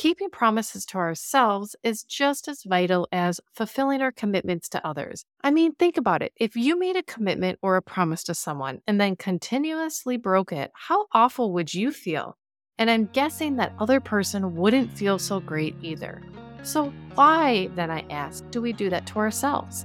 keeping promises to ourselves is just as vital as fulfilling our commitments to others. I mean, think about it. If you made a commitment or a promise to someone and then continuously broke it, how awful would you feel? And I'm guessing that other person wouldn't feel so great either. So, why, then I ask, do we do that to ourselves?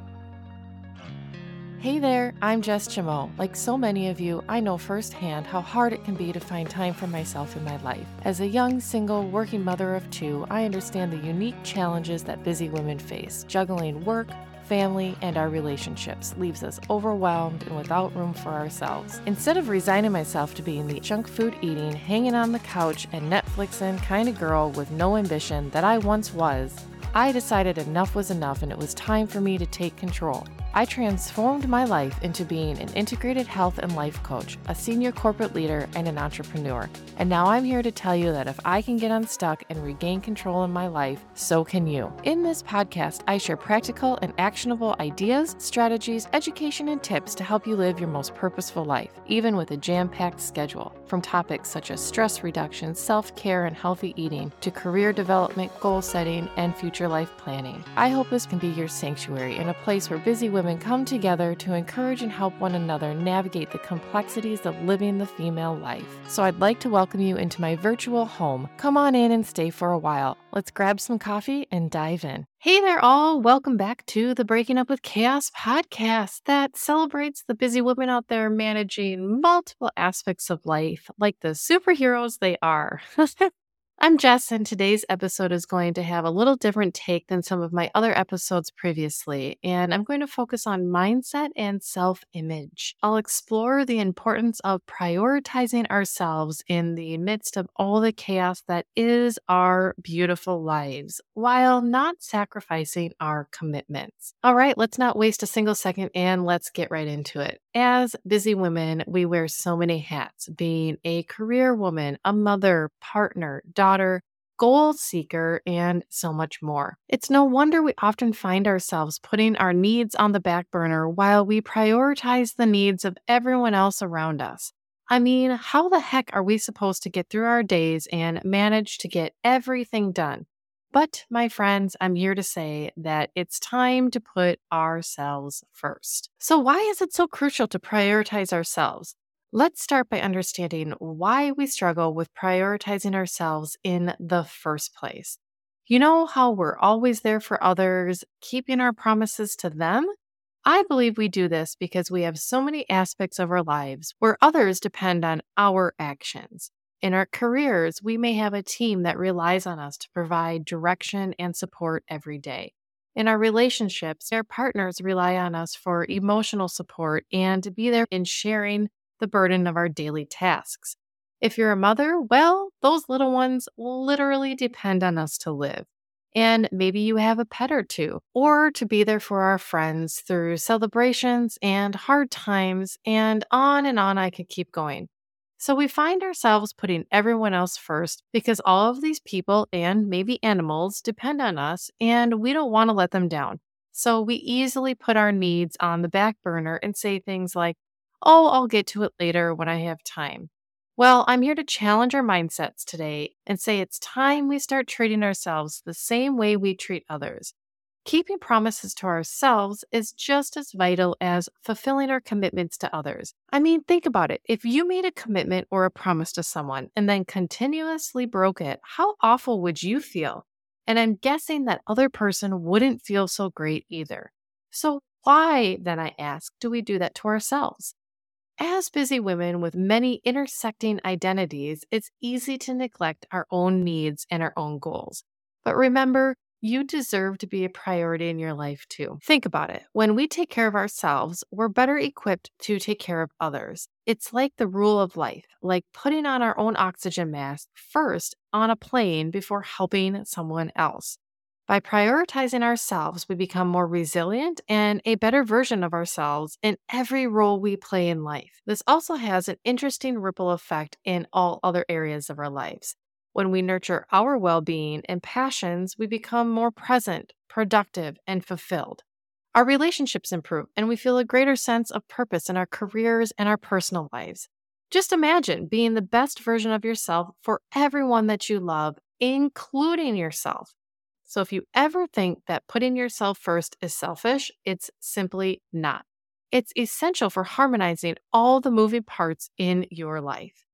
Hey there, I'm Jess Chamo. Like so many of you, I know firsthand how hard it can be to find time for myself in my life. As a young, single, working mother of two, I understand the unique challenges that busy women face. Juggling work, family, and our relationships leaves us overwhelmed and without room for ourselves. Instead of resigning myself to being the junk food eating, hanging on the couch, and Netflixing kind of girl with no ambition that I once was, I decided enough was enough and it was time for me to take control. I transformed my life into being an integrated health and life coach, a senior corporate leader, and an entrepreneur. And now I'm here to tell you that if I can get unstuck and regain control in my life, so can you. In this podcast, I share practical and actionable ideas, strategies, education, and tips to help you live your most purposeful life, even with a jam packed schedule. From topics such as stress reduction, self care, and healthy eating, to career development, goal setting, and future life planning. I hope this can be your sanctuary in a place where busy women women come together to encourage and help one another navigate the complexities of living the female life. So I'd like to welcome you into my virtual home. Come on in and stay for a while. Let's grab some coffee and dive in. Hey there, all. Welcome back to the Breaking Up with Chaos podcast that celebrates the busy women out there managing multiple aspects of life like the superheroes they are. I'm Jess, and today's episode is going to have a little different take than some of my other episodes previously, and I'm going to focus on mindset and self image. I'll explore the importance of prioritizing ourselves in the midst of all the chaos that is our beautiful lives while not sacrificing our commitments. All right, let's not waste a single second and let's get right into it. As busy women, we wear so many hats being a career woman, a mother, partner, daughter, goal seeker, and so much more. It's no wonder we often find ourselves putting our needs on the back burner while we prioritize the needs of everyone else around us. I mean, how the heck are we supposed to get through our days and manage to get everything done? But, my friends, I'm here to say that it's time to put ourselves first. So, why is it so crucial to prioritize ourselves? Let's start by understanding why we struggle with prioritizing ourselves in the first place. You know how we're always there for others, keeping our promises to them? I believe we do this because we have so many aspects of our lives where others depend on our actions. In our careers, we may have a team that relies on us to provide direction and support every day. In our relationships, our partners rely on us for emotional support and to be there in sharing the burden of our daily tasks. If you're a mother, well, those little ones literally depend on us to live. And maybe you have a pet or two, or to be there for our friends through celebrations and hard times, and on and on I could keep going. So we find ourselves putting everyone else first because all of these people and maybe animals depend on us and we don't want to let them down. So we easily put our needs on the back burner and say things like, oh, I'll get to it later when I have time. Well, I'm here to challenge our mindsets today and say it's time we start treating ourselves the same way we treat others. Keeping promises to ourselves is just as vital as fulfilling our commitments to others. I mean, think about it. If you made a commitment or a promise to someone and then continuously broke it, how awful would you feel? And I'm guessing that other person wouldn't feel so great either. So, why, then I ask, do we do that to ourselves? As busy women with many intersecting identities, it's easy to neglect our own needs and our own goals. But remember, you deserve to be a priority in your life too. Think about it. When we take care of ourselves, we're better equipped to take care of others. It's like the rule of life, like putting on our own oxygen mask first on a plane before helping someone else. By prioritizing ourselves, we become more resilient and a better version of ourselves in every role we play in life. This also has an interesting ripple effect in all other areas of our lives. When we nurture our well being and passions, we become more present, productive, and fulfilled. Our relationships improve, and we feel a greater sense of purpose in our careers and our personal lives. Just imagine being the best version of yourself for everyone that you love including yourself. So if you ever think that putting yourself first is selfish, it's simply not. It's essential for harmonizing all the moving parts in your life.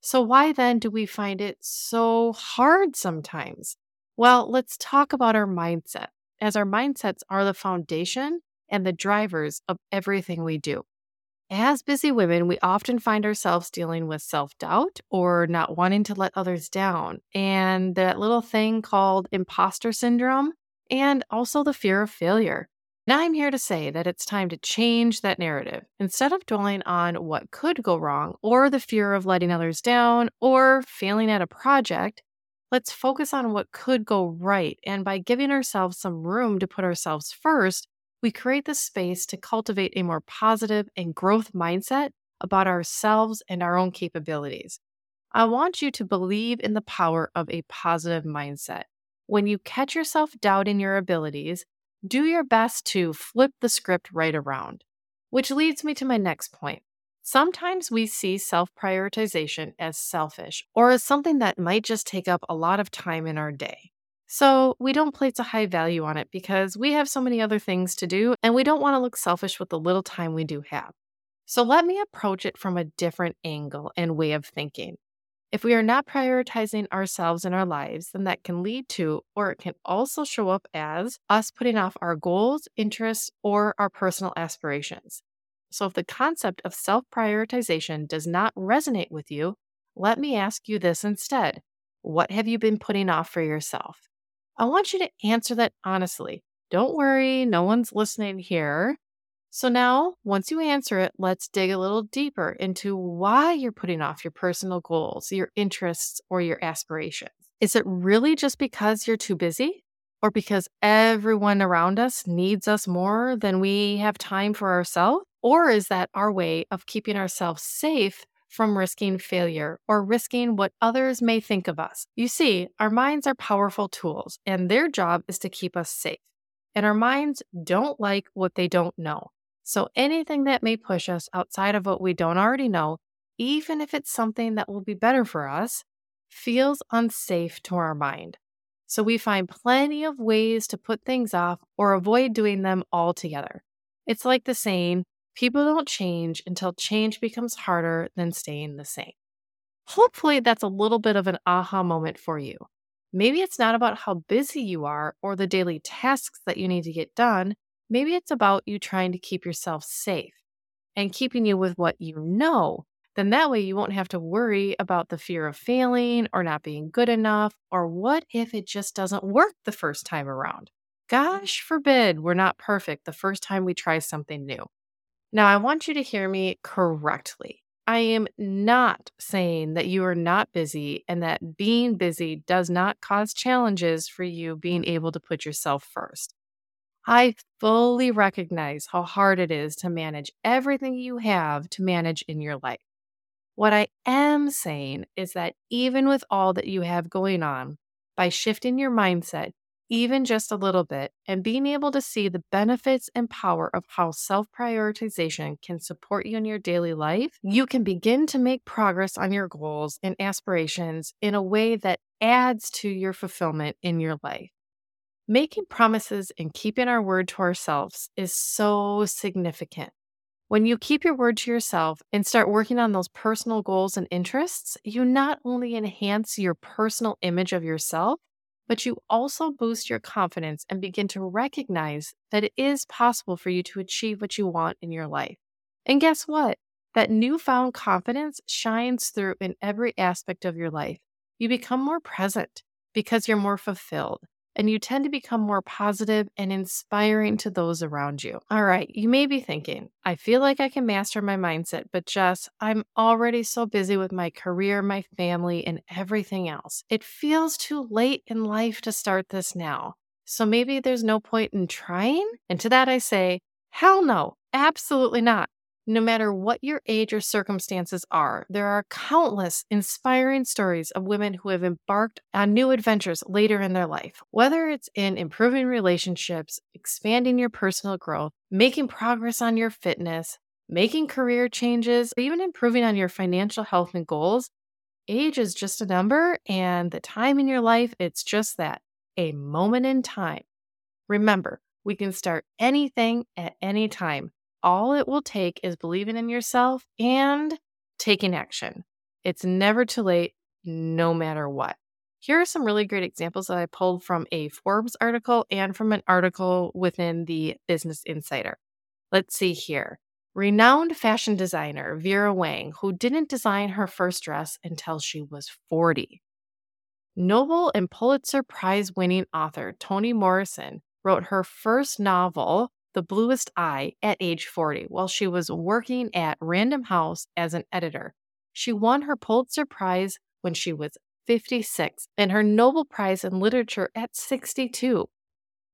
So, why then do we find it so hard sometimes? Well, let's talk about our mindset, as our mindsets are the foundation and the drivers of everything we do. As busy women, we often find ourselves dealing with self doubt or not wanting to let others down, and that little thing called imposter syndrome, and also the fear of failure. Now, I'm here to say that it's time to change that narrative. Instead of dwelling on what could go wrong, or the fear of letting others down, or failing at a project, let's focus on what could go right. And by giving ourselves some room to put ourselves first, we create the space to cultivate a more positive and growth mindset about ourselves and our own capabilities. I want you to believe in the power of a positive mindset. When you catch yourself doubting your abilities, do your best to flip the script right around. Which leads me to my next point. Sometimes we see self prioritization as selfish or as something that might just take up a lot of time in our day. So we don't place a high value on it because we have so many other things to do and we don't want to look selfish with the little time we do have. So let me approach it from a different angle and way of thinking. If we are not prioritizing ourselves in our lives, then that can lead to, or it can also show up as, us putting off our goals, interests, or our personal aspirations. So if the concept of self prioritization does not resonate with you, let me ask you this instead What have you been putting off for yourself? I want you to answer that honestly. Don't worry, no one's listening here. So now, once you answer it, let's dig a little deeper into why you're putting off your personal goals, your interests, or your aspirations. Is it really just because you're too busy? Or because everyone around us needs us more than we have time for ourselves? Or is that our way of keeping ourselves safe from risking failure or risking what others may think of us. You see, our minds are powerful tools, and their job is to keep us safe. And our minds don't like what they don't know. So anything that may push us outside of what we don't already know, even if it's something that will be better for us, feels unsafe to our mind. So we find plenty of ways to put things off or avoid doing them altogether. It's like the saying, People don't change until change becomes harder than staying the same. Hopefully, that's a little bit of an aha moment for you. Maybe it's not about how busy you are or the daily tasks that you need to get done. Maybe it's about you trying to keep yourself safe and keeping you with what you know. Then that way you won't have to worry about the fear of failing or not being good enough, or what if it just doesn't work the first time around? Mm. Gosh forbid we're not perfect the first time we try something new. Now, I want you to hear me correctly. I am not saying that you are not busy and that being busy does not cause challenges for you being able to put yourself first. I fully recognize how hard it is to manage everything you have to manage in your life. What I am saying is that even with all that you have going on, by shifting your mindset, even just a little bit, and being able to see the benefits and power of how self prioritization can support you in your daily life, you can begin to make progress on your goals and aspirations in a way that adds to your fulfillment in your life. Making promises and keeping our word to ourselves is so significant. When you keep your word to yourself and start working on those personal goals and interests, you not only enhance your personal image of yourself, but you also boost your confidence and begin to recognize that it is possible for you to achieve what you want in your life. And guess what? That newfound confidence shines through in every aspect of your life. You become more present because you're more fulfilled and you tend to become more positive and inspiring to those around you. All right, you may be thinking, I feel like I can master my mindset, but Jess, I'm already so busy with my career, my family, and everything else. It feels too late in life to start this now. So maybe there's no point in trying? And to that I say, hell no, absolutely not. No matter what your age or circumstances are, there are countless inspiring stories of women who have embarked on new adventures later in their life. Whether it's in improving relationships, expanding your personal growth, making progress on your fitness, making career changes, or even improving on your financial health and goals, age is just a number, and the time in your life, it's just that a moment in time. Remember, we can start anything at any time. All it will take is believing in yourself and taking action. It's never too late, no matter what. Here are some really great examples that I pulled from a Forbes article and from an article within the Business Insider. Let's see here. Renowned fashion designer Vera Wang, who didn't design her first dress until she was 40. Nobel and Pulitzer Prize winning author Toni Morrison wrote her first novel, The Bluest Eye, at age 40 while she was working at Random House as an editor. She won her Pulitzer Prize when she was 56 and her Nobel Prize in Literature at 62.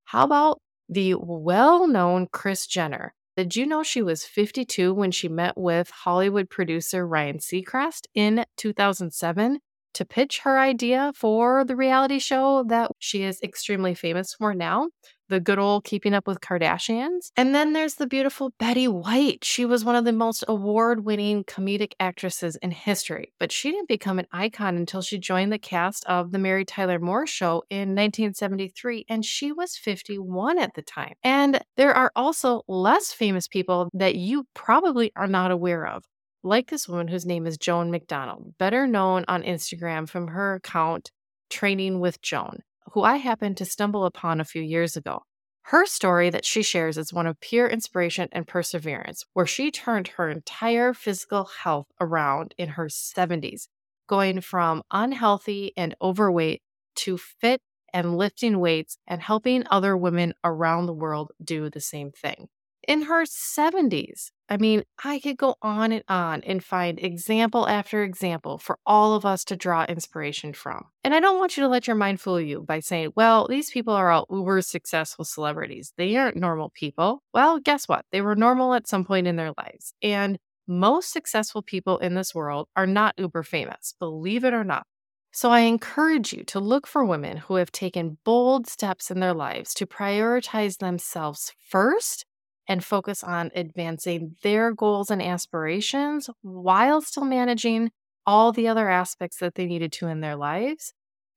How about the well known Kris Jenner? Did you know she was 52 when she met with Hollywood producer Ryan Seacrest in 2007 to pitch her idea for the reality show that she is extremely famous for now? The good old Keeping Up with Kardashians. And then there's the beautiful Betty White. She was one of the most award winning comedic actresses in history, but she didn't become an icon until she joined the cast of The Mary Tyler Moore Show in 1973, and she was 51 at the time. And there are also less famous people that you probably are not aware of. Like this woman whose name is Joan MacDonald, better known on Instagram from her account Training with Joan who I happened to stumble upon a few years ago. Her story that she shares is one of pure inspiration and perseverance, where she turned her entire physical health around in her 70s, going from unhealthy and overweight to fit and lifting weights and helping other women around the world do the same thing in her 70s. I mean, I could go on and on and find example after example for all of us to draw inspiration from. And I don't want you to let your mind fool you by saying, well, these people are all uber successful celebrities. They aren't normal people. Well, guess what? They were normal at some point in their lives. And most successful people in this world are not uber famous, believe it or not. So I encourage you to look for women who have taken bold steps in their lives to prioritize themselves first and focus on advancing their goals and aspirations while still managing all the other aspects that they needed to in their lives.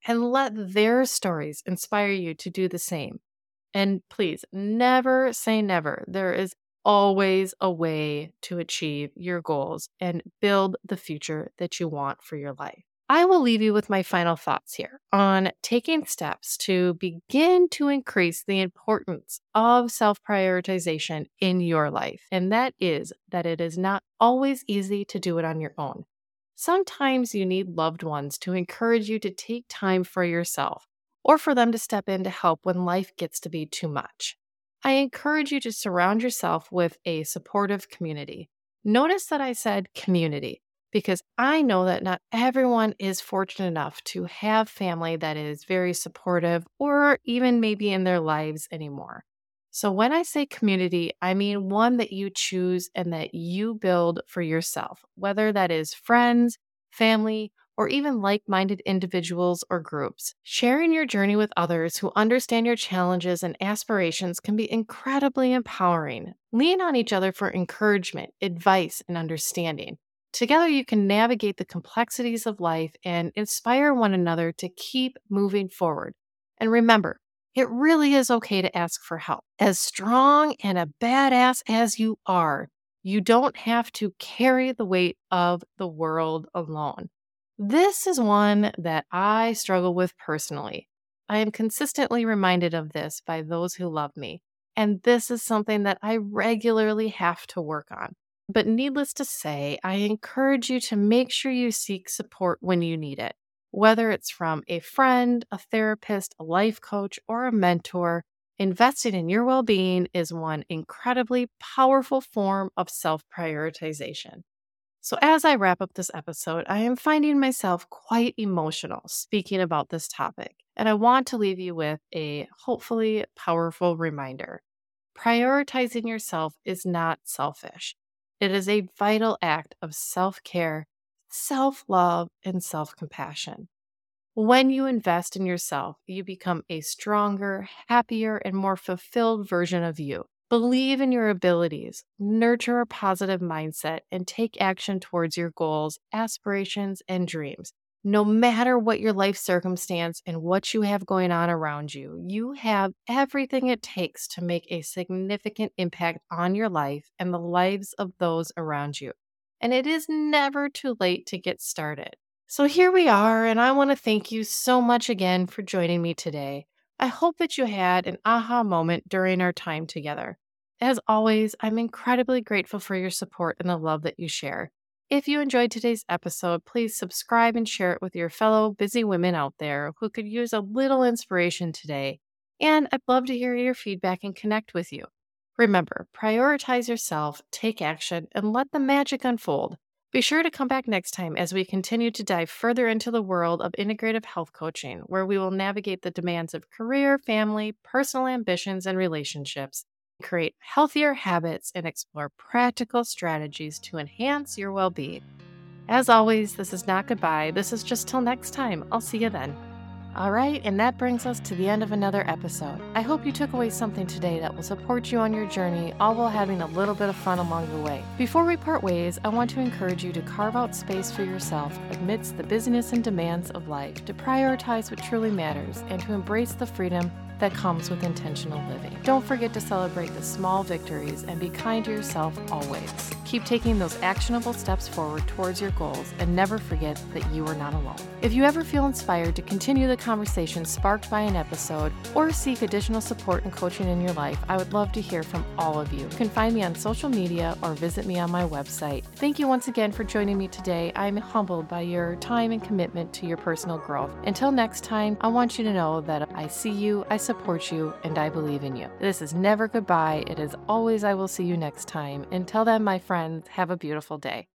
And let their stories inspire you to do the same. And please never say never. There is always a way to achieve your goals and build the future that you want for your life. I will leave you with my final thoughts here on taking steps to begin to increase the importance of self prioritization in your life. And that is that it is not always easy to do it on your own. Sometimes you need loved ones to encourage you to take time for yourself or for them to step in to help when life gets to be too much. I encourage you to surround yourself with a supportive community. Notice that I said community because I know that not everyone is fortunate enough to have family that is very supportive or even maybe in their lives anymore. So, when I say community, I mean one that you choose and that you build for yourself, whether that is friends, family, or even like minded individuals or groups. Sharing your journey with others who understand your challenges and aspirations can be incredibly empowering. Lean on each other for encouragement, advice, and understanding. Together, you can navigate the complexities of life and inspire one another to keep moving forward. And remember, it really is okay to ask for help. As strong and a badass as you are, you don't have to carry the weight of the world alone. This is one that I struggle with personally. I am consistently reminded of this by those who love me, and this is something that I regularly have to work on. But needless to say, I encourage you to make sure you seek support when you need it, whether it's from a friend, a therapist, a life coach, or a mentor. Investing in your well being is one incredibly powerful form of self prioritization. So, as I wrap up this episode, I am finding myself quite emotional speaking about this topic, and I want to leave you with a hopefully powerful reminder. Prioritizing yourself is not selfish. It is a vital act of self care, self love, and self compassion. When you invest in yourself, you become a stronger, happier, and more fulfilled version of you. Believe in your abilities, nurture a positive mindset, and take action towards your goals, aspirations, and dreams. No matter what your life circumstance and what you have going on around you, you have everything it takes to make a significant impact on your life and the lives of those around you. And it is never too late to get started. So here we are, and I want to thank you so much again for joining me today. I hope that you had an aha moment during our time together. As always, I'm incredibly grateful for your support and the love that you share. If you enjoyed today's episode, please subscribe and share it with your fellow busy women out there who could use a little inspiration today. And I'd love to hear your feedback and connect with you. Remember, prioritize yourself, take action, and let the magic unfold. Be sure to come back next time as we continue to dive further into the world of integrative health coaching, where we will navigate the demands of career, family, personal ambitions, and relationships create healthier habits, and explore practical strategies to enhance your well being. As always, this is not goodbye. This is just till next time. I'll see you then. All right, and that brings us to the end of another episode. I hope you took away something today that will support you on your journey, all while having a little bit of fun along the way. Before we part ways, I want to encourage you to carve out space for yourself amidst the busyness and demands of life, to prioritize what truly matters, and to embrace the freedom that comes with intentional living. Don't forget to celebrate the small victories and be kind to yourself always. Keep taking those actionable steps forward towards your goals and never forget that you are not alone. If you ever feel inspired to continue the conversation sparked by an episode or seek additional support and coaching in your life, I would love to hear from all of you. You can find me on social media or visit me on my website. Thank you once again for joining me today. I'm humbled by your time and commitment to your personal growth. Until next time, I want you to know that I see you, I support you, and I believe in you. This is never goodbye. It is always I will see you next time. Until then, my friends, have a beautiful day.